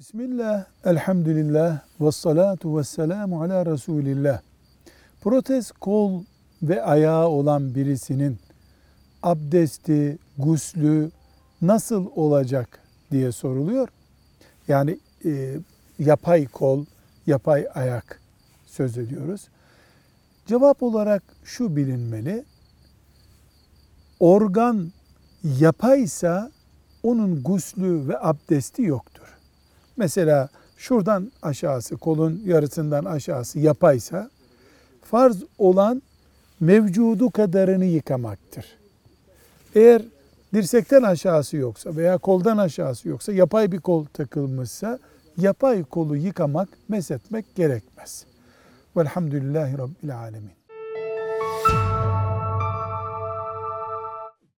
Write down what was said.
Bismillah, elhamdülillah, ve salatu ve selamu ala Resulillah. Protez kol ve ayağı olan birisinin abdesti, guslü nasıl olacak diye soruluyor. Yani e, yapay kol, yapay ayak söz ediyoruz. Cevap olarak şu bilinmeli. Organ yapaysa onun guslü ve abdesti yoktur. Mesela şuradan aşağısı, kolun yarısından aşağısı yapaysa farz olan mevcudu kadarını yıkamaktır. Eğer dirsekten aşağısı yoksa veya koldan aşağısı yoksa yapay bir kol takılmışsa yapay kolu yıkamak, mesetmek gerekmez. Velhamdülillahi Rabbil Alemin.